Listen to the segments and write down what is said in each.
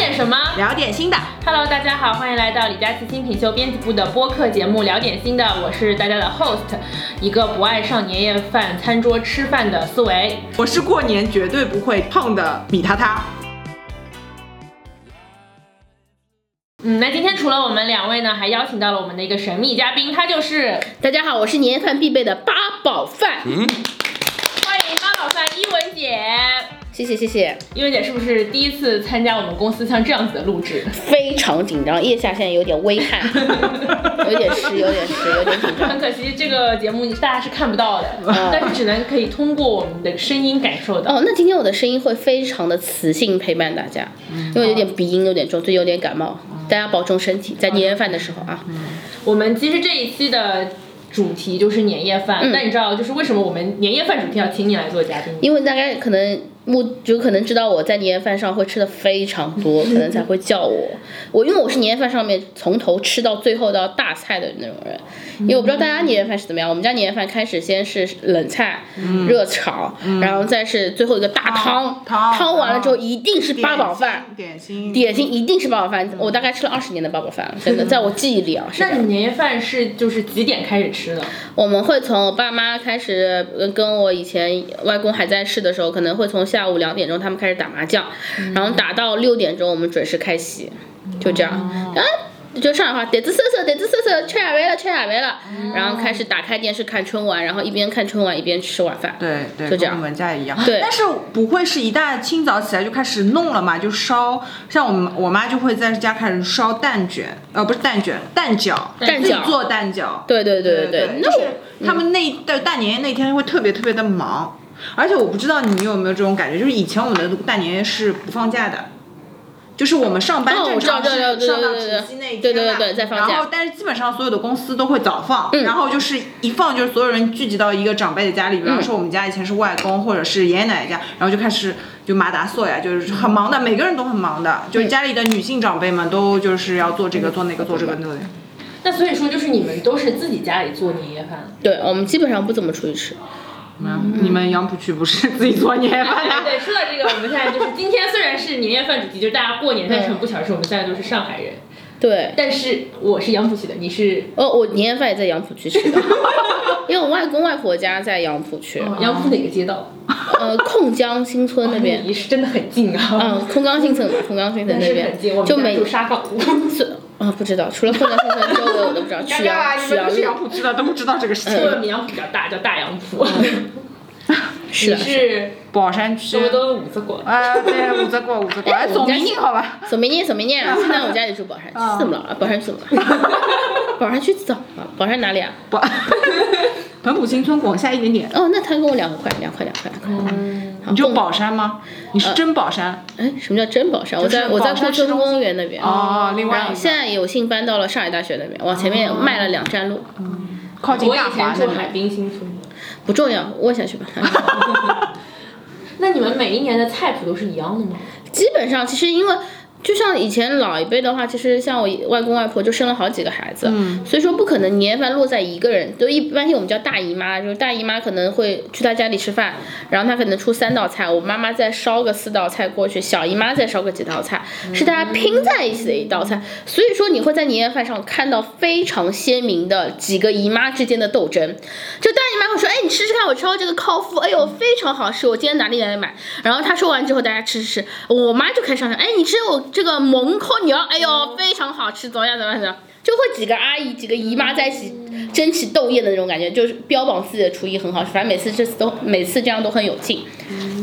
点什么？聊点新的。Hello，大家好，欢迎来到李佳琦新品秀编辑部的播客节目《聊点新的》，我是大家的 host，一个不爱上年夜饭餐桌吃饭的思维。我是过年绝对不会胖的米塔塔。嗯，那今天除了我们两位呢，还邀请到了我们的一个神秘嘉宾，他就是大家好，我是年夜饭必备的八宝饭。欢迎八宝饭一文姐。谢谢谢谢，一文姐是不是第一次参加我们公司像这样子的录制？非常紧张，腋下现在有点微汗，有点湿，有点湿，有点紧张。很可惜，这个节目大家是看不到的，但是只能可以通过我们的声音感受到。哦，那今天我的声音会非常的磁性陪伴大家，因为有点鼻音有点重，最近有点感冒，大家保重身体，在年夜饭的时候啊。我们其实这一期的主题就是年夜饭，那你知道就是为什么我们年夜饭主题要请你来做嘉宾？因为大概可能目就可能知道我在年夜饭上会吃的非常多，可能才会叫我。我因为我是年夜饭上面从头吃到最后到大菜的那种人，因为我不知道大家年夜饭是怎么样。我们家年夜饭开始先是冷菜、热炒，然后再是最后一个大汤，汤汤完了之后一定是八宝饭。点心，点心一定是八宝饭，我大概吃了二十年的八宝饭，真的，在我记忆里啊，是 那你年夜饭是就是几点开始吃的？我们会从我爸妈开始，呃跟我以前外公还在世的时候，可能会从下午两点钟他们开始打麻将，然后打到六点钟我们准时开席，就这样。啊，就上海话，得子瑟瑟，得子瑟瑟，吃晚饭了，吃晚饭了，然后开始打开电视看春晚，然后一边看春晚一边吃晚饭。对对，就这样跟我们家也一样。对但是不会是一大清早起来就开始弄了嘛？就烧，像我们我妈就会在家开始烧蛋卷，呃，不是蛋卷，蛋饺，蛋饺自己做蛋饺。对对对对对，那就是我他们那的大年夜那天会特别特别的忙，而且我不知道你们有没有这种感觉，就是以前我们的大年夜是不放假的。就是我们上班哦正常是上到除夕那一天对对然后但是基本上所有的公司都会早放，然后就是一放就是所有人聚集到一个长辈的家里，比方说我们家以前是外公或者是爷爷奶奶家，然后就开始就麻达索呀，就是很忙的，每个人都很忙的，就是家里的女性长辈们都就是要做这个做那个做这个做那个。那所以说就是你们都是自己家里做年夜饭。对我们基本上不怎么出去吃。嗯，你们杨浦区不是 自己做年夜饭？对，说到这个，我们现在就是今天虽然是年夜饭主题，就是大家过年，但是很不巧是我们现在都是上海人，对，但是我是杨浦区的，你是哦，我年夜饭也在杨浦区吃的，因为我外公外婆家在杨浦区，杨浦哪个街道？呃，控江新村那边。离是真的很近啊。嗯，控江新村嘛，空冈新村那边很近，我们就每家住沙岗啊，不知道，除了空冈新村周围我都不知道。曲阳曲阳你们都是杨浦区的，都不知道这个事情。我们杨浦比较大，叫大杨浦。你 是啊是宝山区都是五子馆。啊，对，五泽过，五泽过，哎，总明星好吧？怎么念怎么念啊？现在我家里住宝山区，怎么了？宝山区怎么了？宝山区早啊，宝山哪里啊？宝，彭浦新村往下一点点。哦，那他跟我两个块，两块两块两块。你就宝山吗？你是真宝山？哎，什么叫真宝山？我在我在顾春市中心公园那边。哦，另外现在有幸搬到了上海大学那边，往前面迈了两站路，靠近我以大华那前住海。滨新村。不重要，问下去吧。那你们每一年的菜谱都是一样的吗？基本上其实因为。就像以前老一辈的话，其实像我外公外婆就生了好几个孩子，嗯。所以说不可能年夜饭落在一个人，就一般性我们叫大姨妈，就是大姨妈可能会去她家里吃饭，然后她可能出三道菜，我妈妈再烧个四道菜过去，小姨妈再烧个几道菜，是大家拼在一起的一道菜，所以说你会在年夜饭上看到非常鲜明的几个姨妈之间的斗争，就大姨妈会说，哎，你吃吃看，我烧这个烤麸，哎呦非常好吃，我今天哪里哪里买，然后她说完之后，大家吃吃吃，我妈就开始上场，哎，你吃我这个蒙口牛，哎呦非常好吃，怎么样怎么样怎么样。就会几个阿姨、几个姨妈在一起争奇斗艳的那种感觉，就是标榜自己的厨艺很好吃，反正每次这次都每次这样都很有劲，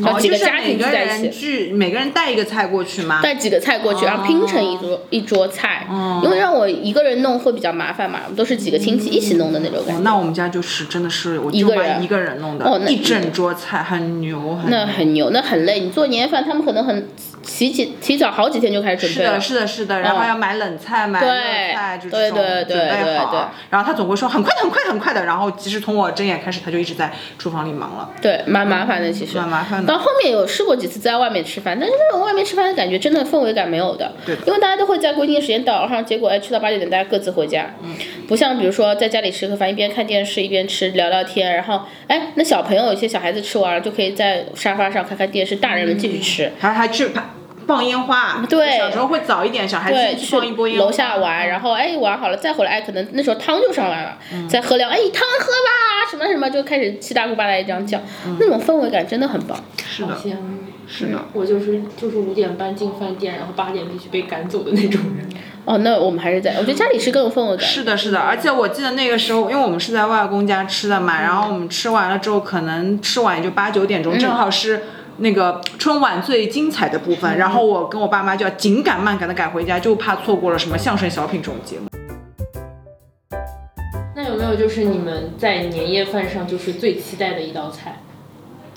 然后哦，几个家庭聚在一起。每个人带一个菜过去吗？带几个菜过去，然后拼成一桌一桌菜，哦因为让我一个人弄会比较麻烦嘛，都是几个亲戚一起弄的那种感觉。那我们家就是真的是我一个人一个人弄的，哦那一整桌菜很牛，很那很牛，那很累。你做年夜饭，他们可能很提起提早好几天就开始准备了。是的，是的，是的，然后要买冷菜，买热菜，就这种对对对准备对对好。然后他总会说很快的，很快的，很快的。然后其实从我睁眼开始，他就一直在厨房里忙了。对，蛮麻烦的，其实。蛮麻烦的到后面有试过几次在外面吃饭，但是那种外面吃饭的感觉真的氛围感没有的。对的因为大家都会在规定的时间到，然后结果哎去到八九点大家各自回家。嗯。不像比如说在家里吃个饭，一边看电视一边吃聊聊天，然后哎那小朋友有些小孩子吃完了就可以在沙发上看看电视，大人们继续吃。还还去拍放烟花，对。小时候会早一点，小孩，子去放一波烟花，楼下玩，然后哎玩好了再回来，哎可能那时候汤就上来了，嗯。再喝凉，哎汤喝吧，什么什么就开始七大姑八大姨这样叫，嗯。那种氛围感真的很棒。是的，羡慕。是的。我就是就是五点半进饭店，然后八点必须被赶走的那种人。哦，那我们还是在，我觉得家里是更有氛围感。是的，是的，而且我记得那个时候，因为我们是在外公家吃的嘛，然后我们吃完了之后，可能吃完也就八九点钟，正好是那个春晚最精彩的部分，然后我跟我爸妈就要紧赶慢赶的赶回家，就怕错过了什么相声小品这种节目。那有没有就是你们在年夜饭上就是最期待的一道菜？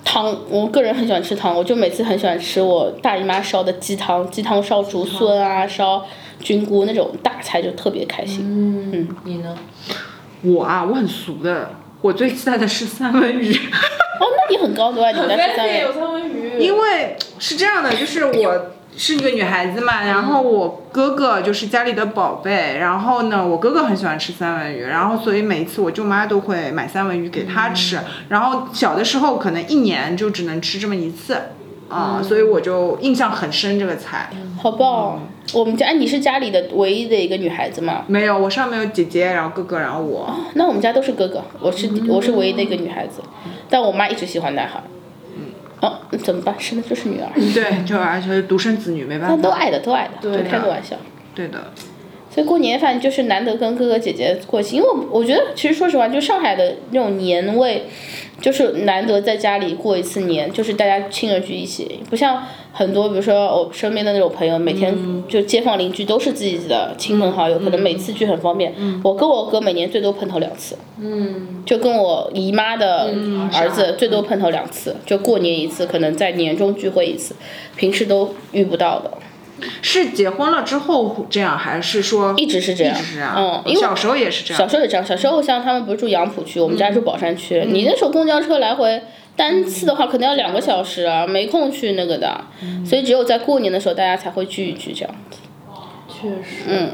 汤，我个人很喜欢吃汤，我就每次很喜欢吃我大姨妈烧的鸡汤，鸡汤烧竹荪啊，烧菌菇那种大菜就特别开心。嗯，你呢？我啊，我很俗的，我最期待的是三文鱼。哦，那你很高端？你们家吃三文鱼。三文鱼。因为是这样的，就是我是一个女孩子嘛，然后我哥哥就是家里的宝贝，然后呢，我哥哥很喜欢吃三文鱼，然后所以每一次我舅妈都会买三文鱼给他吃，然后小的时候可能一年就只能吃这么一次。啊、所以我就印象很深这个菜。好棒哦！我们家，哎，你是家里的唯一的一个女孩子吗？没有，我上面有姐姐，然后哥哥，然后我。那我们家都是哥哥，我是我是唯一的一个女孩子，但我妈一直喜欢男孩。哦，怎么办？生的就是女儿，对，就而且是独生子女，没办法。都爱的，都爱的，就对开个玩笑。对的，所以过年反正就是难得跟哥哥姐姐过节，因为我我觉得其实说实话，就上海的那种年味，就是难得在家里过一次年，就是大家亲人聚一起，不像很多比如说我身边的那种朋友，每天就街坊邻居都是自己的亲朋好友，可能每次聚很方便。我跟我哥每年最多碰头两次，嗯，就跟我姨妈的儿子最多碰头两次，就过年一次，可能在年终聚会一次，平时都遇不到的。是结婚了之后这样，还是说一直是这样，一直是这样？嗯，因为小时候也是这样。小时候也这样，小时候像他们不是住杨浦区，我们家住宝山区，你那时候公交车来回单次的话，可能要两个小时啊，没空去那个的，所以只有在过年的时候，大家才会聚一聚这样子。确实。嗯，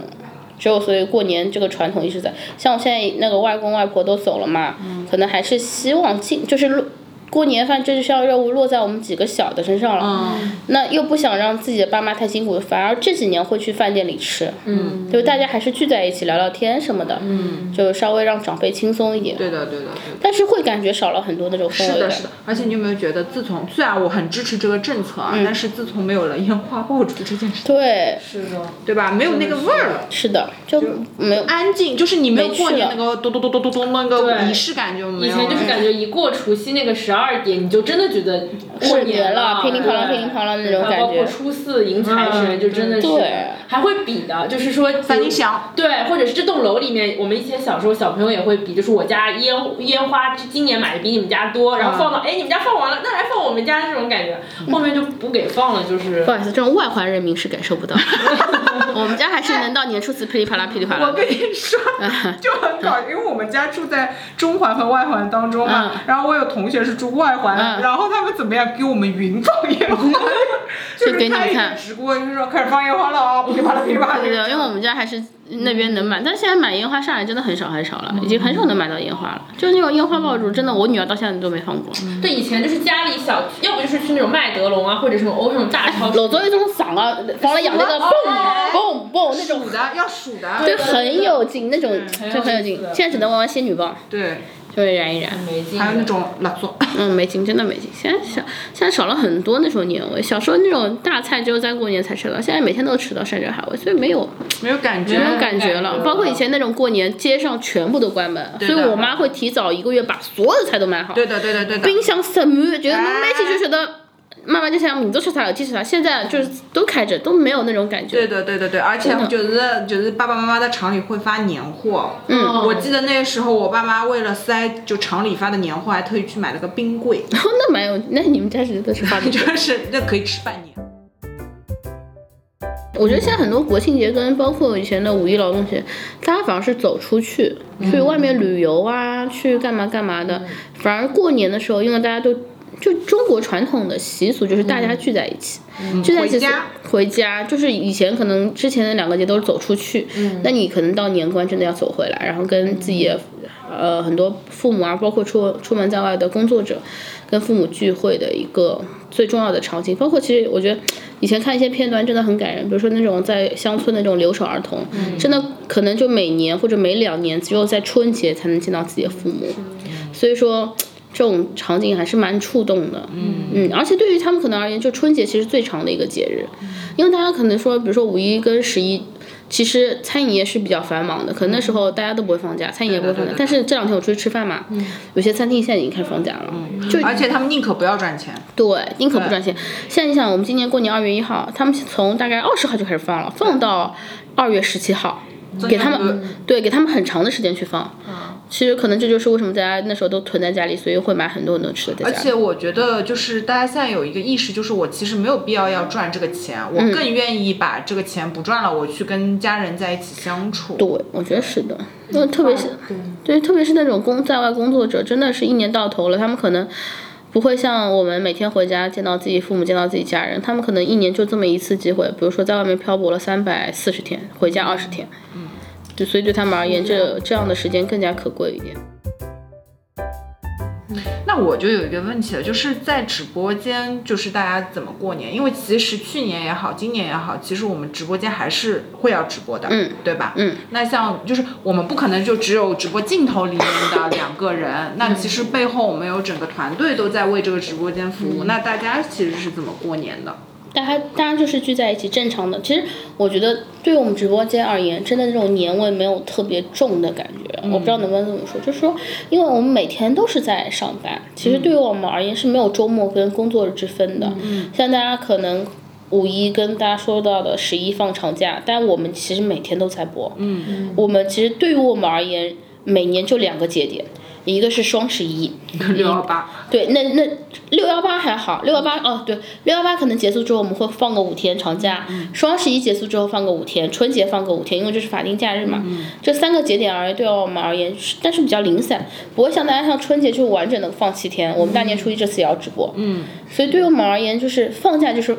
只有所以过年这个传统一直在。像我现在那个外公外婆都走了嘛，可能还是希望尽就是落过年饭这项任务落在我们几个小的身上了。嗯，那又不想让自己的爸妈太辛苦，反而这几年会去饭店里吃，嗯，就大家还是聚在一起聊聊天什么的，嗯，就稍微让长辈轻松一点。对的，对的，对的。但是会感觉少了很多那种氛围。是的，是的，而且你有没有觉得，自从虽然我很支持这个政策啊，但是自从没有了烟花爆竹这件事，对，是的。对吧？没有那个味儿了，是的，就没有。安静，就是你没有过年那个咚咚咚咚咚咚那个仪式感就没有了。以前就是感觉一过除夕那个十二点，你就真的觉得过年了了，噼里啪啦噼里啪啦那种感觉。包括初四迎财神，就真的是还会比的，就是说三音响，对，或者是这栋楼里面，我们以前小时候小朋友也会比，就是我家烟烟花今年买的比你们家多，然后放到哎你们家放完了，那来放我们家这种感觉，后面就不给放了，就是不好意思，这种外环人民是感受不到。我们家还是能到年初四噼里啪啦噼里啪啦。我。跟你说，就很搞，因为我们家住在中环和外环当中嘛，嗯。然后我有同学是住外环，嗯。然后他们怎么样给我们云放烟花，就就给你们是开一个看。直播，就是说开始放烟花了啊，噼里啪啦噼里啪啦。对的，因为我们家还是那边能买，但现在买烟花上海真的很少很少了，已经很少能买到烟花了。就那种烟花爆竹，真的我女儿到现在都没放过。对以前就是家里小，要不就是去那种麦德龙啊，或者什么欧那种大超市，老早有种嗓啊，放了养那个哦嘣嘣嘣那种，数的要数的，对，很有劲那种，就很有劲。现在只能玩玩仙女棒，对，就会燃一燃。没劲。还有那种蜡烛，嗯，没劲，真的没劲。现在小，现在少了很多那种年味。小时候那种大菜只有在过年才吃到，现在每天都吃到山珍海味，所以没有没有感觉，没有感觉了。觉包括以前那种过年，街上全部都关门，所以我妈会提早一个月把所有的菜都买好，对的对的对的。冰箱塞满，觉得侬买起就觉得妈妈就想明朝吃啥后天吃啥。现在就是都开着，都没有那种感觉。对对，对对，对，而且就是就是爸爸妈妈在厂里会发年货。嗯，我记得那个时候，我爸妈为了塞就厂里发的年货，还特意去买了个冰柜，那蛮有，那你们家是真的是发的。就是那可以吃半年。我觉得现在很多国庆节跟包括以前的五一劳动节，大家反而是走出去，去外面旅游啊，去干嘛干嘛的。反而过年的时候，因为大家都就中国传统的习俗就是大家聚在一起，聚在一起回家回家，就是以前可能之前的两个节都是走出去，那你可能到年关真的要走回来，然后跟自己的呃很多父母啊，包括出出门在外的工作者，跟父母聚会的一个最重要的场景。包括其实我觉得以前看一些片段真的很感人，比如说那种在乡村的那种留守儿童，真的可能就每年或者每两年只有在春节才能见到自己的父母，所以说。这种场景还是蛮触动的，嗯。嗯，而且对于他们可能而言，就春节其实最长的一个节日，因为大家可能说，比如说五一跟十一，其实餐饮业是比较繁忙的，可能那时候大家都不会放假，餐饮业不会放假，但是这两天我出去吃饭嘛，有些餐厅现在已经开始放假了，就而且他们宁可不要赚钱。对，宁可不赚钱。现在你想，我们今年过年二月一号，他们从大概二十号就开始放了，放到二月十七号，给他们对给他们很长的时间去放。其实可能这就是为什么大家那时候都囤在家里，所以会买很多很多吃的。而且我觉得，就是大家现在有一个意识，就是我其实没有必要要赚这个钱，我嗯。更愿意把这个钱不赚了，我去跟家人在一起相处。对，我觉得是的，因为特别是对，特别是那种工在外工作者，真的是一年到头了，他们可能不会像我们每天回家见到自己父母、见到自己家人，他们可能一年就这么一次机会，比如说在外面漂泊了三百四十天，回家二十天，嗯，就所以对他们而言，这这样的时间更加可贵一点。那我就有一个问题了，就是在直播间，就是大家怎么过年？因为其实去年也好，今年也好，其实我们直播间还是会要直播的，嗯，对吧？嗯。那像就是我们不可能就只有直播镜头里面的两个人，那其实背后我们有整个团队都在为这个直播间服务。那大家其实是怎么过年的？大家大家就是聚在一起，正常的。其实我觉得，对于我们直播间而言，真的这种年味没有特别重的感觉。我不知道能不能这么说，就是说，因为我们每天都是在上班，其实对于我们而言是没有周末跟工作日之分的。像大家可能五一跟大家说到的十一放长假，但我们其实每天都在播。嗯，我们其实对于我们而言，每年就两个节点。一个是双十一，六幺八，对，那那六幺八还好，六幺八哦，对，六幺八可能结束之后我们会放个五天长假，双十一结束之后放个五天，春节放个五天，因为这是法定假日嘛。这三个节点而言，对我们而言，但是比较零散，不会像大家像春节就完整的放七天。我们大年初一这次也要直播，嗯，所以对于我们而言，就是放假就是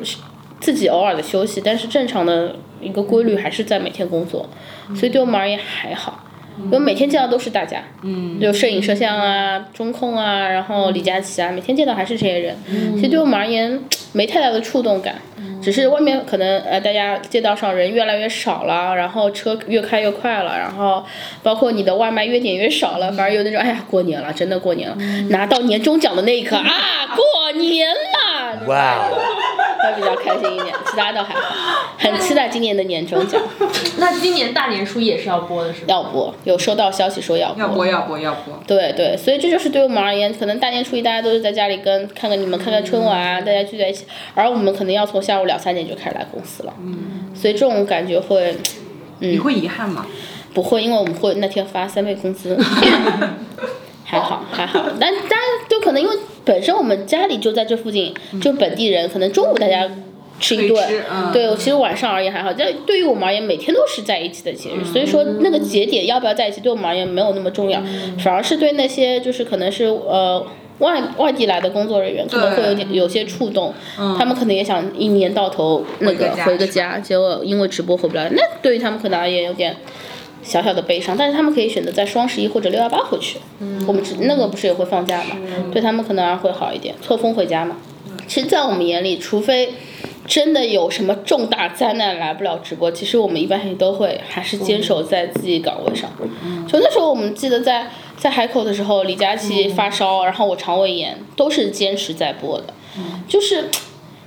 自己偶尔的休息，但是正常的一个规律还是在每天工作，所以对我们而言还好。因为每天见到都是大家，嗯，就摄影摄像啊、中控啊，然后李佳琦啊，每天见到还是这些人，其实对我们而言没太大的触动感，只是外面可能呃大家街道上人越来越少了，然后车越开越快了，然后包括你的外卖越点越少了，反而有那种哎呀过年了，真的过年了，拿到年终奖的那一刻啊过年了，哇哦！会比较开心一点，其他倒还好，很期待今年的年终奖，那今年大年初一也是要播的是吗？要播，有收到消息说要播，要播要播要播。对对，所以这就是对我们而言，可能大年初一大家都是在家里跟看看你们看看春晚啊，大家聚在一起，而我们可能要从下午两三点就开始来公司了，嗯，所以这种感觉会你会遗憾吗？不会，因为我们会那天发三倍工资，还好还好，但大家都可能因为本身我们家里就在这附近，就本地人，可能中午大家。吃一顿对，其实晚上而言还好，但对于我们而言，每天都是在一起的节日，所以说那个节点要不要在一起，对我们而言没有那么重要，反而是对那些就是可能是呃外外地来的工作人员，可能会有点有些触动，他们可能也想一年到头那个回个家结果因为直播回不了，那对于他们可能而言有点。小小的悲伤，但是他们可以选择在双十一或者六幺八回去。我们只那个不是也会放假嘛？对他们可能还会好一点，错峰回家嘛。其实，在我们眼里，除非真的有什么重大灾难来不了直播，其实我们一般也都会还是坚守在自己岗位上。就那时候，我们记得在在海口的时候，李佳琦发烧，然后我肠胃炎，都是坚持在播的。就是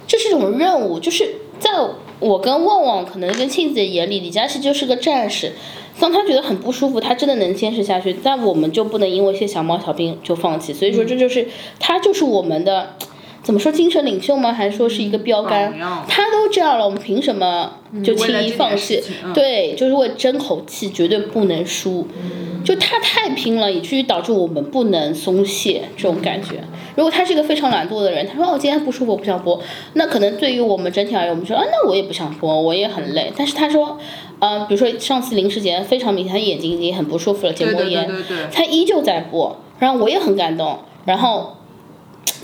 这是一种任务，就是在我跟旺旺可能跟庆子的眼里，李佳琦就是个战士。当他觉得很不舒服，他真的能坚持下去，但我们就不能因为一些小毛小病就放弃。所以说，这就是他就是我们的。怎么说精神领袖吗？还是说是一个标杆？他都这样了，我们凭什么就轻易放弃？对，就是为争口气，绝对不能输。就他太拼了，以至于导致我们不能松懈这种感觉。如果他是一个非常懒惰的人，他说哦，今天不舒服，我不想播，那可能对于我们整体而言，我们说啊，那我也不想播，我也很累。但是他说，呃，比如说上次临时节非常明显，他眼睛已经很不舒服了，结膜炎，他依旧在播，然后我也很感动，然后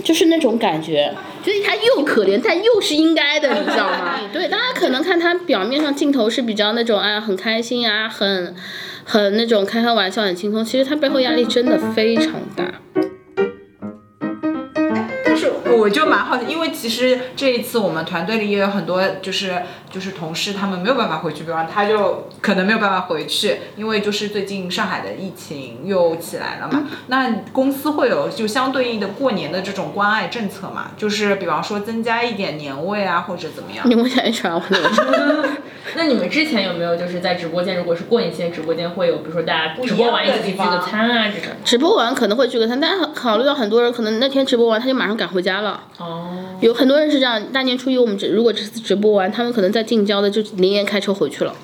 就是那种感觉，就是他又可怜，但又是应该的，你知道吗？对，大家可能看他表面上镜头是比较那种哎很开心啊，很很那种开开玩笑很轻松，其实他背后压力真的非常大。就蛮好奇，因为其实这一次我们团队里也有很多就是就是同事，他们没有办法回去，比方他就可能没有办法回去，因为就是最近上海的疫情又起来了嘛。那公司会有就相对应的过年的这种关爱政策嘛？就是比方说增加一点年味啊，或者怎么样？你问一下 HR 问的那你们之前有没有就是在直播间，如果是过年期间直播间会有，比如说大家直播完一起聚个餐啊这种？直播完可能会聚个餐，但是考虑到很多人可能那天直播完他就马上赶回家了。哦，有很多人是这样，大年初一我们只如果这次直播完，他们可能在近郊的就连夜开车回去了。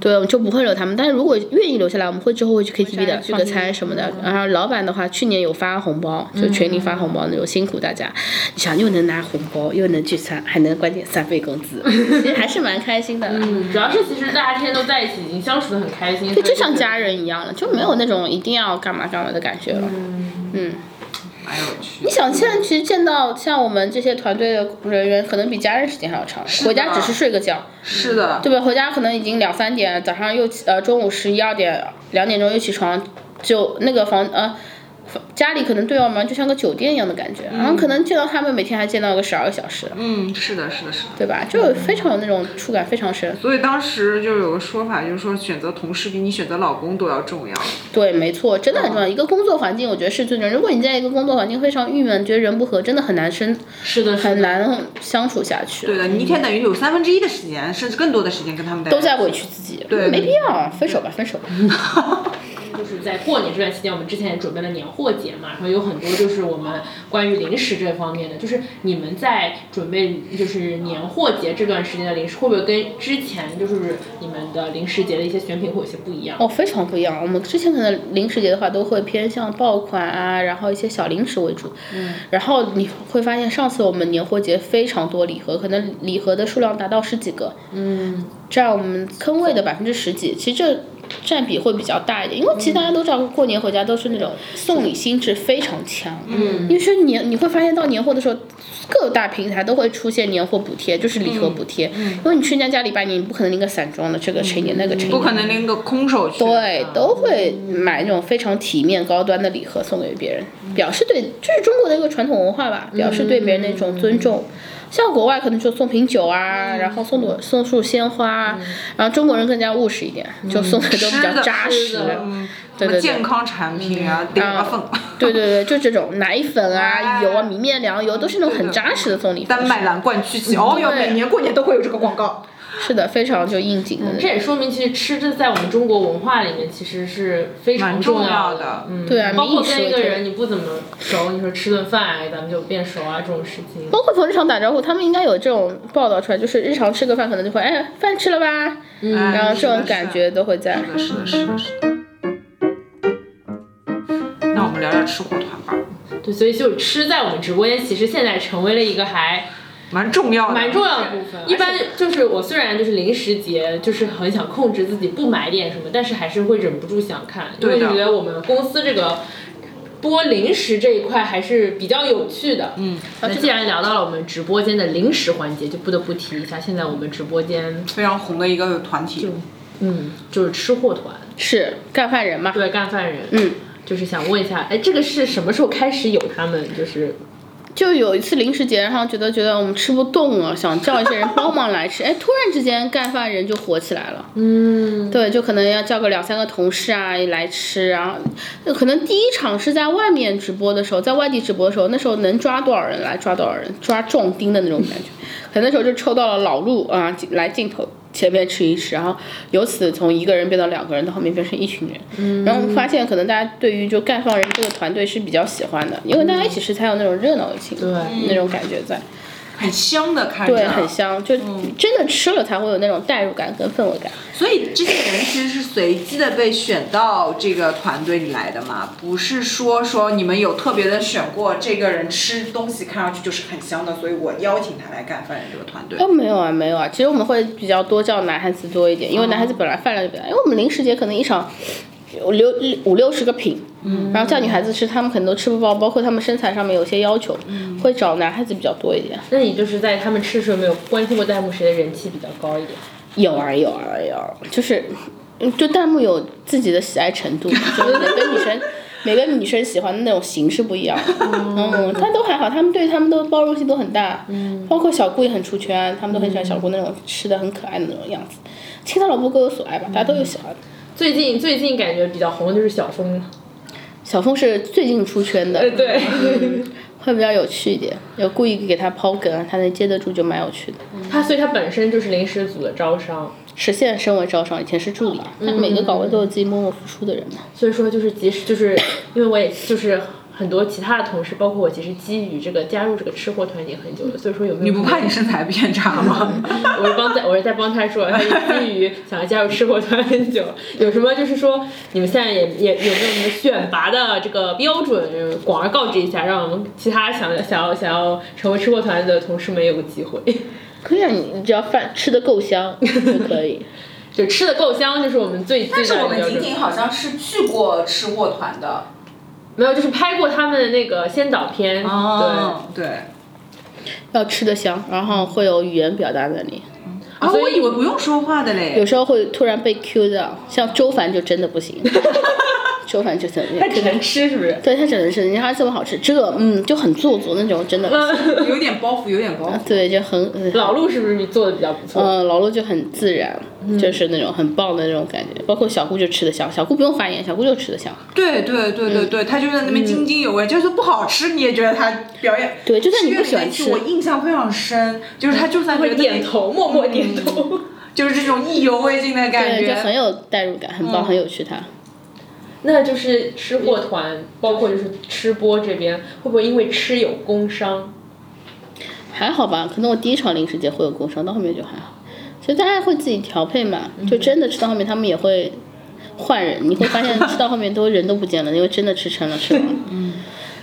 对，我们就不会留他们。但是如果愿意留下来，我们会之后会去 KTV 的，聚个餐什么的。然后老板的话，去年有发红包，就全力发红包那种，辛苦大家。你想又能拿红包，又能聚餐，还能管点三倍工资，其实还是蛮开心的。嗯，主要是其实大家天天都在一起，已经相处的很开心，对就像家人一样了，就没有那种一定要干嘛干嘛的感觉了。嗯。蛮有趣。你想，现在其实见到像我们这些团队的人员，可能比家人时间还要长，回家只是睡个觉，是的，对吧？回家可能已经两三点，早上又起呃中午十一二点两点钟又起床，就那个房呃。家里可能对我们就像个酒店一样的感觉，然后可能见到他们每天还见到个十二个小时，嗯，是的，是的，是的。对吧？就非常有那种触感非常深。所以当时就有个说法，就是说选择同事比你选择老公都要重要。对，没错，真的很重要。一个工作环境，我觉得是最重要。如果你在一个工作环境非常郁闷，觉得人不和，真的很难生，是的，很难相处下去。对的，你一天等于有三分之一的时间，甚至更多的时间跟他们都在委屈自己，对，没必要，分手吧，分手吧。就是在过年这段期间，我们之前也准备了年货节嘛，然后有很多就是我们关于零食这方面的，就是你们在准备就是年货节这段时间的零食，会不会跟之前就是你们的零食节的一些选品会有些不一样？哦，非常不一样。我们之前可能零食节的话，都会偏向爆款啊，然后一些小零食为主。嗯。然后你会发现，上次我们年货节非常多礼盒，可能礼盒的数量达到十几个。嗯。占我们坑位的百分之十几，其实这。占比会比较大一点，因为其实大家都知道，过年回家都是那种送礼心智非常强。嗯，因为说年你会发现到年货的时候，各大平台都会出现年货补贴，就是礼盒补贴。嗯，因为你去人家家里拜年，你不可能拎个散装的，这个成年那个成年。不可能拎个空手去。对，都会买那种非常体面、高端的礼盒送给别人，表示对，这是中国的一个传统文化吧，表示对别人的一种尊重。像国外可能就送瓶酒啊，然后送朵送束鲜花，然后中国人更加务实一点，就送的都比较扎实，对对对，健康产品啊，点个粉，对对对，就这种奶粉啊、油啊、米面粮油都是那种很扎实的送礼。丹麦蓝罐曲奇，哦哟，每年过年都会有这个广告。是的，非常就应景的。这也说明，其实吃这在我们中国文化里面其实是非常重要的。嗯，对啊，包括跟一个人你不怎么熟，你说吃顿饭，咱们就变熟啊，这种事情。包括从日常打招呼，他们应该有这种报道出来，就是日常吃个饭，可能就会哎，饭吃了吧？嗯，然后这种感觉都会在。是的，是的，是的。那我们聊聊吃货团吧。对，所以就是吃在我们直播间，其实现在成为了一个还。蛮重要的，蛮重要的部分。一般就是我虽然就是零食节，就是很想控制自己不买点什么，但是还是会忍不住想看，因为觉得我们公司这个播零食这一块还是比较有趣的。嗯，那既然聊到了我们直播间的零食环节，就不得不提一下现在我们直播间非常红的一个团体，嗯，就是吃货团，是干饭人嘛？对，干饭人。嗯，就是想问一下，哎，这个是什么时候开始有他们？就是。就有一次零食节，然后觉得觉得我们吃不动了，想叫一些人帮忙来吃。哎，突然之间干饭人就火起来了。嗯，对，就可能要叫个两三个同事啊来吃，然后可能第一场是在外面直播的时候，在外地直播的时候，那时候能抓多少人来抓多少人，抓壮丁的那种感觉。可能那时候就抽到了老陆啊来镜头。前面吃一吃，然后由此从一个人变到两个人，到后面变成一群人，然后发现可能大家对于就盖放人这个团队是比较喜欢的，因为大家一起吃才有那种热闹的情，对，那种感觉在。很香的，看着对，很香，就真的吃了才会有那种代入感跟氛围感。所以这些人其实是随机的被选到这个团队里来的嘛，不是说说你们有特别的选过这个人吃东西看上去就是很香的，所以我邀请他来干饭人这个团队。哦，没有啊，没有啊，其实我们会比较多叫男孩子多一点，因为男孩子本来饭量就比较，因为我们零食节可能一场。五六五六十个品，嗯，然后叫女孩子吃，她们可能都吃不饱，包括她们身材上面有些要求，会找男孩子比较多一点。那你就是在他们吃的时候，有没有关心过弹幕谁的人气比较高一点？有啊有啊有啊，就是，嗯就弹幕有自己的喜爱程度，就是每个女生每个女生喜欢的那种型是不一样的。嗯，但都还好，他们对他们都包容性都很大。嗯，包括小顾也很出圈，他们都很喜欢小顾那种吃的很可爱的那种样子。青岛老婆各有所爱吧，大家都有喜欢的。最近最近感觉比较红的就是小峰，小峰是最近出圈的，呃对，会比较有趣一点，要故意给他抛梗啊，他能接得住就蛮有趣的。他所以他本身就是临时组的招商，实现在升为招商，以前是助理，他每个岗位都有自己默默付出的人嘛。所以说就是即使 就是因为我也就是很多其他的同事，包括我，其实基于这个加入这个吃货团已经很久了，所以说有没有你不怕你身材变差吗？我是帮在，我是在帮他说，他是基于想要加入吃货团很久，有什么就是说你们现在也也有没有什么选拔的这个标准，广而告之一下，让我们其他想想要想要成为吃货团的同事们有个机会。可以啊，你你只要饭吃的够香就可以。就吃的够香，就是我们最最但是我们大的标准。婷婷好像是去过吃货团的。没有，就是拍过他们的那个先导片，哦，对。要吃的香，然后会有语言表达能力，啊，我以为不用说话的嘞。有时候会突然被 Q 到，像周凡就真的不行，周凡就怎么样，他只能吃，是不是？对他只能吃，你看这么好吃，这个嗯就很做作那种，真的 有点包袱，有点包袱。对就很呃老陆是不是做的比较不错？嗯，老陆就很自然，就是那种很棒的那种感觉，包括小顾就吃得香，小顾不用发言，小顾就吃得香，对对对对对，他就在那边津津有味，就是不好吃你也觉得他表演。对就算你不喜欢吃吃我印象非常深，就是他就算会点头，默默点头。就是这种意犹未尽的感对，就觉。很有代入感，很棒，很有趣他。那就是吃货团，包括就是吃播这边，会不会因为吃有工伤？还好吧，可能我第一场零食节会有工伤，到后面就还好。其实大家会自己调配嘛，就真的吃到后面他们也会换人，你会发现吃到后面都人都不见了，因为真的吃撑了，吃完了。嗯，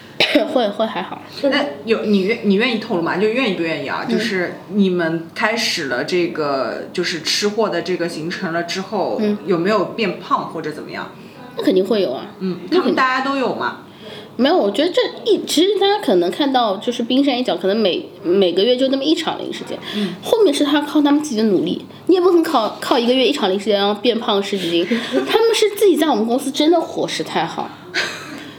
会会还好。那有你愿你愿意透露吗？就愿意不愿意啊？就是你们开始了这个就是吃货的这个行程了之后，有没有变胖或者怎么样？那肯定会有啊。嗯，他们大家都有嘛？没有，我觉得这一其实大家可能看到就是冰山一角，可能每每个月就那么一场零食节，后面是他靠他们自己的努力，你也不可能靠靠一个月一场零食节然后变胖十几斤，他们是自己在我们公司真的伙食太好。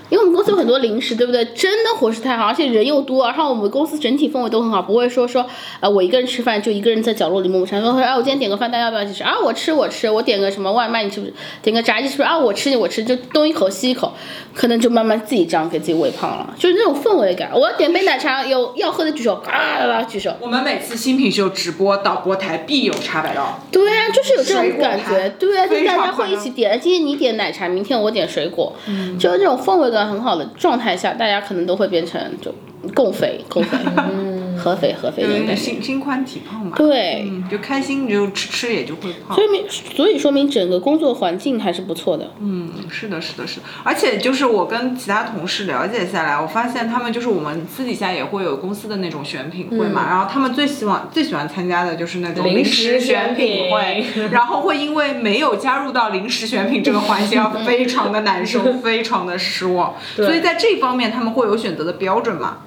因为我们公司有很多零食，对不对？真的伙食太好，而且人又多，然后我们公司整体氛围都很好，不会说说，呃，我一个人吃饭就一个人在角落里默默吃，说，啊，我今天点个饭，大家要不要一起吃？啊，我吃我吃，我点个什么外卖，你吃不吃？点个炸鸡是不是？啊，我吃我吃，就东一口西一口，可能就慢慢自己这样给自己喂胖了，就是那种氛围感。我要点杯奶茶，有要喝的举手，啊，举手。我们每次新品秀直播导播台必有茶百道。对啊，就是有这种感觉，对啊，就大家会一起点，今天你点奶茶，明天我点水果，就是这种氛围感很好的状态下，大家可能都会变成就共匪，共肥，合肥合肥有点那种感觉。心心宽体胖嘛。对，嗯，就开心，你就吃吃也就会胖所。以明所以说明整个工作环境还是不错的。嗯，是的，是的，是的。而且就是我跟其他同事了解下来，我发现他们就是我们私底下也会有公司的那种选品会嘛，然后他们最希望最喜欢参加的就是那种零食食选品会，然后会因为没有加入到临时选品这个环节 而非常的难受，非常的失望。所以在这方面他们会有选择的标准嘛？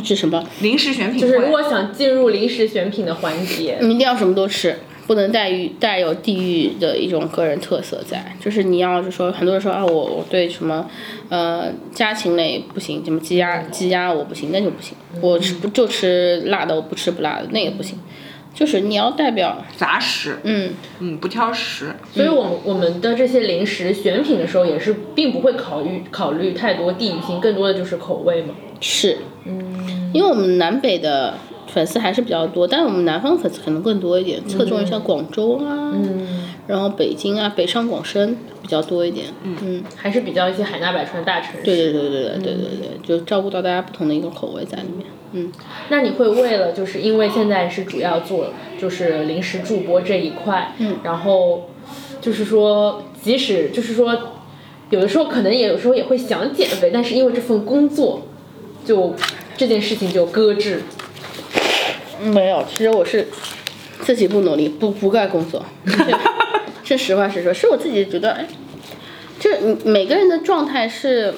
指什么？零食选品就是如。果想进入零食选品的环节，你一定要什么都吃，不能带于带有地域的一种个人特色在。就是你要是说，很多人说啊，我我对什么，呃，家禽类不行，什么鸡鸭鸡鸭我不行，那就不行。我吃不就吃辣的，我不吃不辣的，那也不行。就是你要代表，杂食，嗯，嗯，不挑食，所以我们我们的这些零食选品的时候，也是并不会考虑考虑太多地域性，更多的就是口味嘛。是，嗯，因为我们南北的粉丝还是比较多，但是我们南方粉丝可能更多一点，侧重于像广州啊，嗯，然后北京啊，北上广深比较多一点，嗯还是比较一些海纳百川的大城市。对对对对对对对对，就照顾到大家不同的一个口味在里面。嗯，那你会为了就是因为现在是主要做就是临时助播这一块，嗯，然后就是说，即使就是说，有的时候可能也有时候也会想减肥，但是因为这份工作，就这件事情就搁置。没有，其实我是自己不努力，不不干工作，是是实话实说，是我自己觉得，哎，就是每个人的状态是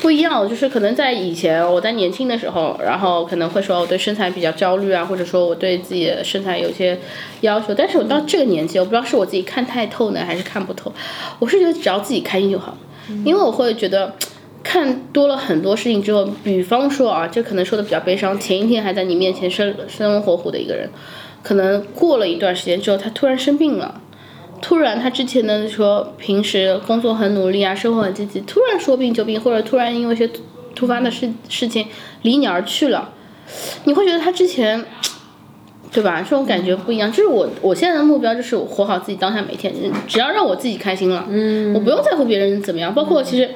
不一样的，就是可能在以前我在年轻的时候，然后可能会说我对身材比较焦虑啊，或者说我对自己的身材有些要求，但是我到这个年纪，我不知道是我自己看太透呢，还是看不透，我是觉得只要自己开心就好，因为我会觉得。看多了很多事情之后，比方说啊，这可能说的比较悲伤。前一天还在你面前生生龙活虎的一个人，可能过了一段时间之后，他突然生病了。突然，他之前的说平时工作很努力啊，生活很积极，突然说病就病，或者突然因为一些突发的事事情离你而去了，你会觉得他之前，对吧？这种感觉不一样。就是我我现在的目标就是活好自己当下每天，只要让我自己开心了，嗯，我不用在乎别人怎么样。包括其实。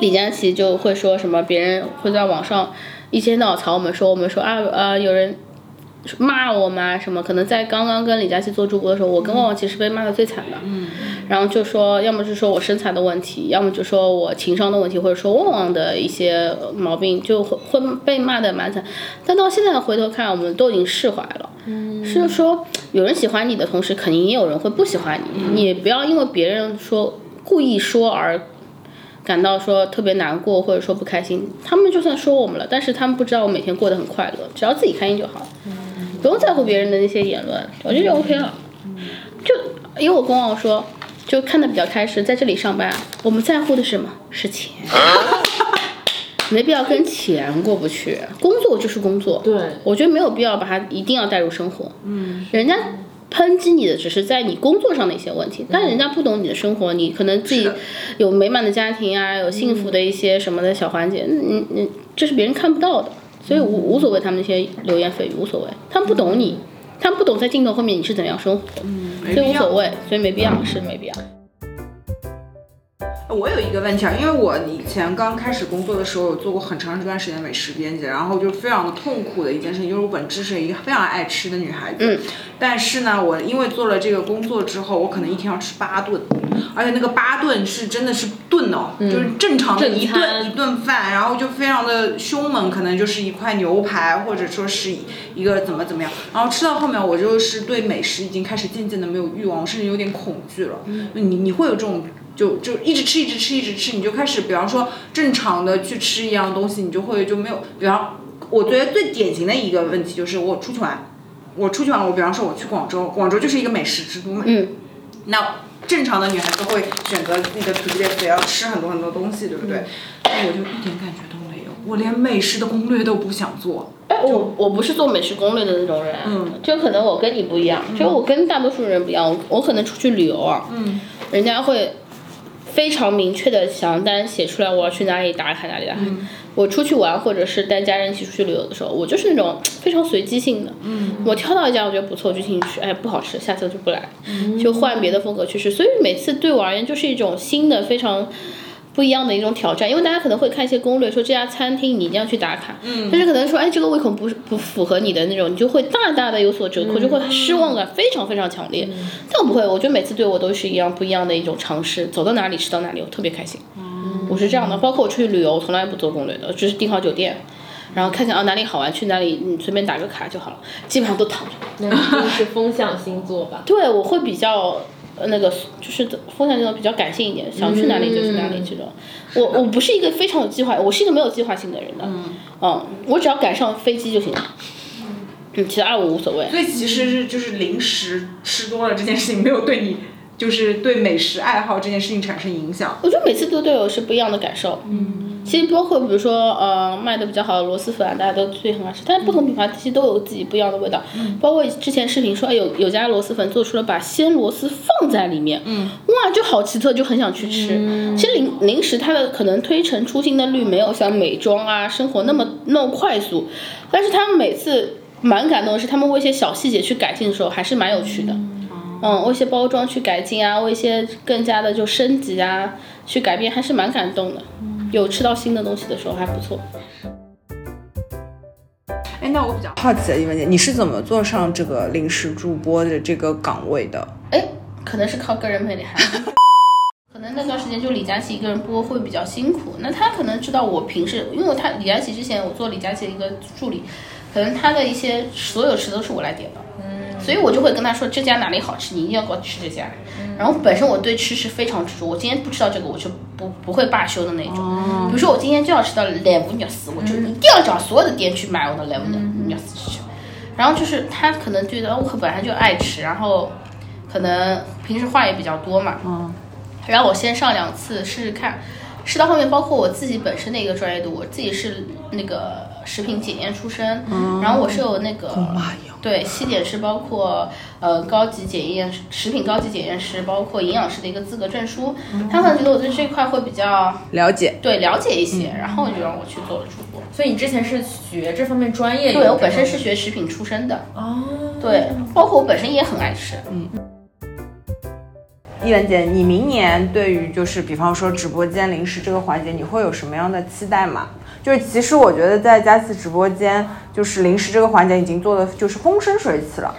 李佳琦就会说什么，别人会在网上一天到晚吵我们，说我们说啊呃有人骂我们啊什么，可能在刚刚跟李佳琦做主播的时候，我跟旺旺其实被骂的最惨的，嗯，然后就说要么是说我身材的问题，要么就说我情商的问题，或者说旺旺的一些毛病，就会会被骂的蛮惨。但到现在回头看，我们都已经释怀了，嗯，是说有人喜欢你的同时，肯定也有人会不喜欢你，你不要因为别人说故意说而。感到说特别难过或者说不开心，他们就算说我们了，但是他们不知道我每天过得很快乐，只要自己开心就好，不用在乎别人的那些言论，我觉得就 OK 了。就因为我跟我说，就看的比较开始，在这里上班，我们在乎的是什么？是钱，没必要跟钱过不去，工作就是工作。对，我觉得没有必要把它一定要带入生活。嗯，人家。抨击你的只是在你工作上的一些问题，但人家不懂你的生活，你可能自己有美满的家庭啊，有幸福的一些什么的小环节，嗯嗯这是别人看不到的，所以无无所谓他们那些流言蜚语无所谓，他们不懂你，他们不懂在镜头后面你是怎样生活，所以无所谓，所以没必要是没必要。我有一个问题啊，因为我以前刚开始工作的时候，有做过很长一段时间美食编辑，然后就非常的痛苦的一件事情，就是我本质是一个非常爱吃的女孩子，嗯，但是呢，我因为做了这个工作之后，我可能一天要吃八顿，而且那个八顿是真的是顿哦，就是正常的一顿一顿饭，然后就非常的凶猛，可能就是一块牛排，或者说是一个怎么怎么样，然后吃到后面，我就是对美食已经开始渐渐的没有欲望，甚至有点恐惧了，你你会有这种？就就一直吃一直吃一直吃，你就开始，比方说正常的去吃一样东西，你就会就没有。比方，我觉得最典型的一个问题就是我出去玩，我出去玩，我比方说我去广州，广州就是一个美食之都嘛。嗯。那正常的女孩子会选择那个 to do list 要吃很多很多东西，对不对？那我就一点感觉都没有，我连美食的攻略都不想做。哎，我我不是做美食攻略的那种人，嗯，就可能我跟你不一样，就我跟大多数人不一样，我我可能出去旅游啊，嗯，人家会。非常明确的详单写出来，我要去哪里打卡哪里打卡。我出去玩或者是带家人一起出去旅游的时候，我就是那种非常随机性的。我挑到一家我觉得不错，就进去吃。哎，不好吃，下次就不来，就换别的风格去吃。所以每次对我而言就是一种新的非常。不一样的一种挑战，因为大家可能会看一些攻略，说这家餐厅你一定要去打卡，嗯，但是可能说，哎，这个胃口不不符合你的那种，你就会大大的有所折扣，就会失望感非常非常强烈。但我不会，我觉得每次对我都是一样不一样的一种尝试，走到哪里吃到哪里，我特别开心。我是这样的，包括我出去旅游，从来不做攻略的，只是订好酒店，然后看看啊哪里好玩，去哪里，你随便打个卡就好了，基本上都躺着。那都是风象星座吧？对，我会比较。呃，那个就是风向这种比较感性一点，想去哪里就去哪里这种。我我不是一个非常有计划，我是一个没有计划性的人的。嗯，我只要赶上飞机就行了。嗯，其他我无所谓。所以其实是就是零食吃多了这件事情没有对你。就是对美食爱好这件事情产生影响，我觉得每次都对我是不一样的感受。嗯，其实包括比如说呃卖的比较好的螺蛳粉啊，大家都最很爱吃，但是不同品牌其实都有自己不一样的味道。嗯，包括之前视频说，哎有有家螺蛳粉做出了把鲜螺蛳放在里面，嗯，哇就好奇特，就很想去吃。其实零零食它的可能推陈出新的率没有像美妆啊生活那么那么快速，但是他们每次蛮感动的是，他们为一些小细节去改进的时候还是蛮有趣的。嗯，为一些包装去改进啊，为一些更加的就升级啊，去改变还是蛮感动的。有吃到新的东西的时候还不错。哎，那我比较好奇的一个问题，你是怎么做上这个临时主播的这个岗位的？哎，可能是靠个人魅力，还 可能那段时间就李佳琦一个人播会比较辛苦。那他可能知道我平时，因为他李佳琦之前我做李佳琦的一个助理，可能他的一些所有吃都是我来点的。所以我就会跟他说这家哪里好吃，你一定要给我吃这家。然后本身我对吃是非常执着，我今天不吃到这个，我就不不会罢休的那种。比如说我今天就要吃到莱芜肉丝，我就一定要找所有的店去买我的莱芜肉丝去吃。然后就是他可能觉得我本来就爱吃，然后可能平时话也比较多嘛，嗯，然后我先上两次试试看，试到后面，包括我自己本身的一个专业度，我自己是那个食品检验出身，然后我是有那个对西点是包括呃高级检验食品高级检验师，包括营养师的一个资格证书，他可能觉得我对这一块会比较了解。对了解一些，然后就让我去做了主播。所以你之前是学这方面专业？对我本身是学食品出身的，哦，对，包括我本身也很爱吃，嗯。一文姐，你明年对于就是比方说直播间零食这个环节，你会有什么样的期待吗？就是其实我觉得在佳琪直播间，就是零食这个环节已经做的就是风生水起了。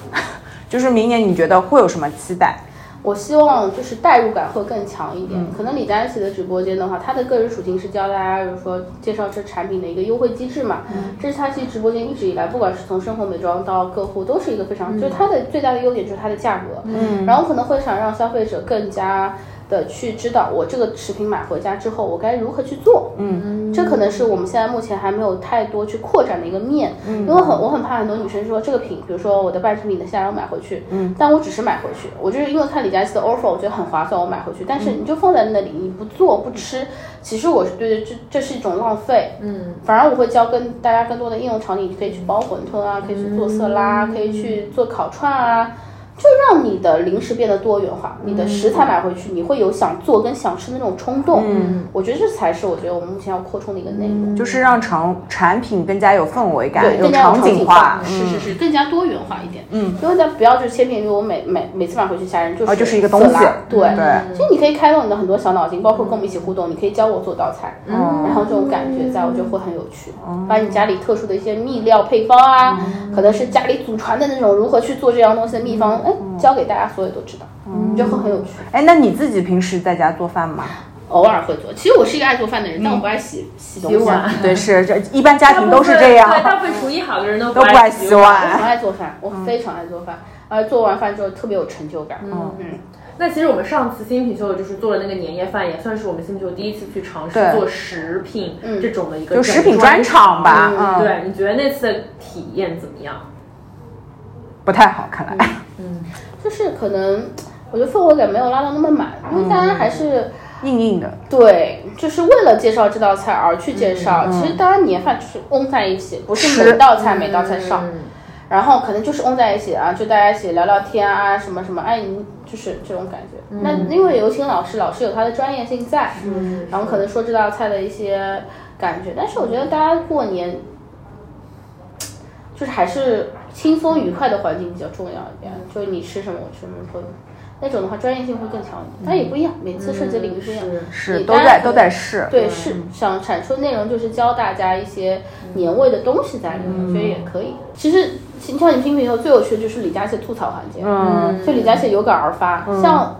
就是明年你觉得会有什么期待？我希望就是代入感会更强一点。可能李佳琦的直播间的话，他的个人属性是教大家，就是说介绍这产品的一个优惠机制嘛。这是他其实直播间一直以来，不管是从生活美妆到客户，都是一个非常，就是它的最大的优点就是它的价格。嗯，然后可能会想让消费者更加。的去知道我这个食品买回家之后，我该如何去做？嗯，这可能是我们现在目前还没有太多去扩展的一个面。嗯，因为很我很怕很多女生说这个品，比如说我的半成品的虾仁买回去，嗯，但我只是买回去，我就是因为看李佳琦的 offer，我觉得很划算，我买回去。但是你就放在那里，你不做不吃，其实我是觉得这这是一种浪费。嗯，反而我会教跟大家更多的应用场景，你可以去包馄饨啊，可以去做色拉，可以去做烤串啊。就让你的零食变得多元化，你的食材买回去，你会有想做跟想吃的那种冲动。嗯，我觉得这才是我觉得我们目前要扩充的一个内容，就是让产产品更加有氛围感，对，更加场景化，是是是，更加多元化一点。嗯，因为咱不要就是千篇一律，我每每每次买回去家人就是就是一个东西，对。对。其实你可以开动你的很多小脑筋，包括跟我们一起互动，你可以教我做道菜，嗯，然后这种感觉在我觉得会很有趣。把你家里特殊的一些秘料配方啊，可能是家里祖传的那种如何去做这样东西的秘方，哎，教给大家。所有都知道，嗯，就会很有趣。哎，那你自己平时在家做饭吗？偶尔会做。其实我是一个爱做饭的人，但我不爱洗洗东西。对，是这一般家庭都是这样。对，大部分厨艺好的人都不爱洗碗。我很爱做饭，我非常爱做饭，而做完饭之后特别有成就感。嗯嗯。那其实我们上次新品秀就是做了那个年夜饭，也算是我们新品秀第一次去尝试做食品这种的一个就食品专场吧。嗯，对，你觉得那次的体验怎么样？不太好，看来。嗯。就是可能，我觉得氛围感没有拉到那么满，因为大家还是硬硬的。对，就是为了介绍这道菜而去介绍。其实大家年饭就是嗡在一起，不是每道菜每道菜上，然后可能就是嗡在一起啊，就大家一起聊聊天啊，什么什么，哎，就是这种感觉。那因为有请老师，老师有他的专业性在，然后可能说这道菜的一些感觉。但是我觉得大家过年。就是还是轻松愉快的环境比较重要一点，就是你吃什么我吃什么，会那种的话专业性会更强一点，但也不一样，每次设计领域不一样，是都在都在试，对，是想产出内容就是教大家一些年味的东西在里面，我觉得也可以。其实像你听评以后最有趣的就是李佳琦吐槽环节，嗯，就李佳琦有感而发，像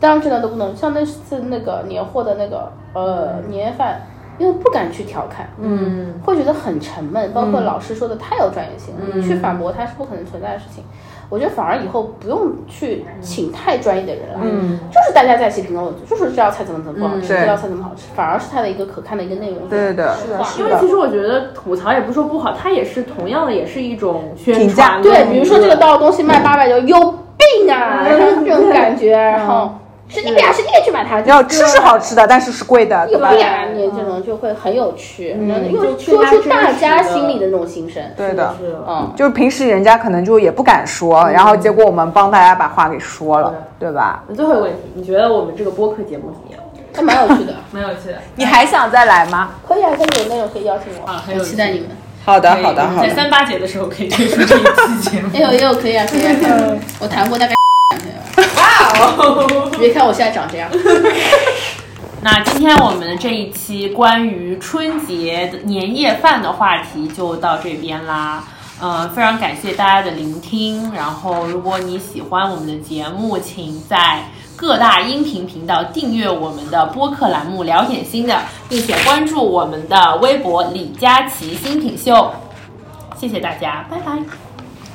当然这段都不能，像那次那个年货的那个呃年夜饭。因为不敢去调侃，嗯，会觉得很沉闷。包括老师说的太有专业性了，你去反驳他是不可能存在的事情。我觉得反而以后不用去请太专业的人了，嗯，就是大家在一起评论，就是这道菜怎么怎么不好吃，这道菜怎么好吃，反而是他的一个可看的一个内容。对的，是的。因为其实我觉得吐槽也不是说不好，它也是同样的，也是一种宣传。对，比如说这个道东西卖八百九，有病啊，这种感觉，然后。是你们俩是你也去买它，要吃是好吃的，但是是贵的，对吧？你这种就会很有趣，因为说出大家心里的那种心声。对的，嗯，就是平时人家可能就也不敢说，然后结果我们帮大家把话给说了，对吧？最后一个问题，你觉得我们这个播客节目怎么样？还蛮有趣的，蛮有趣的。你还想再来吗？可以啊，跟你有内容可以邀请我啊，很期待你们。好的，好的，好的。在三八节的时候可以推出这一期节目。也有，也有可以啊，可以啊。我谈过大概。哇哦！别看我现在长这样。那今天我们这一期关于春节年夜饭的话题就到这边啦。呃，非常感谢大家的聆听。然后，如果你喜欢我们的节目，请在各大音频频道订阅我们的播客栏目“聊点新的”，并且关注我们的微博“李佳琦新品秀”。谢谢大家，拜拜。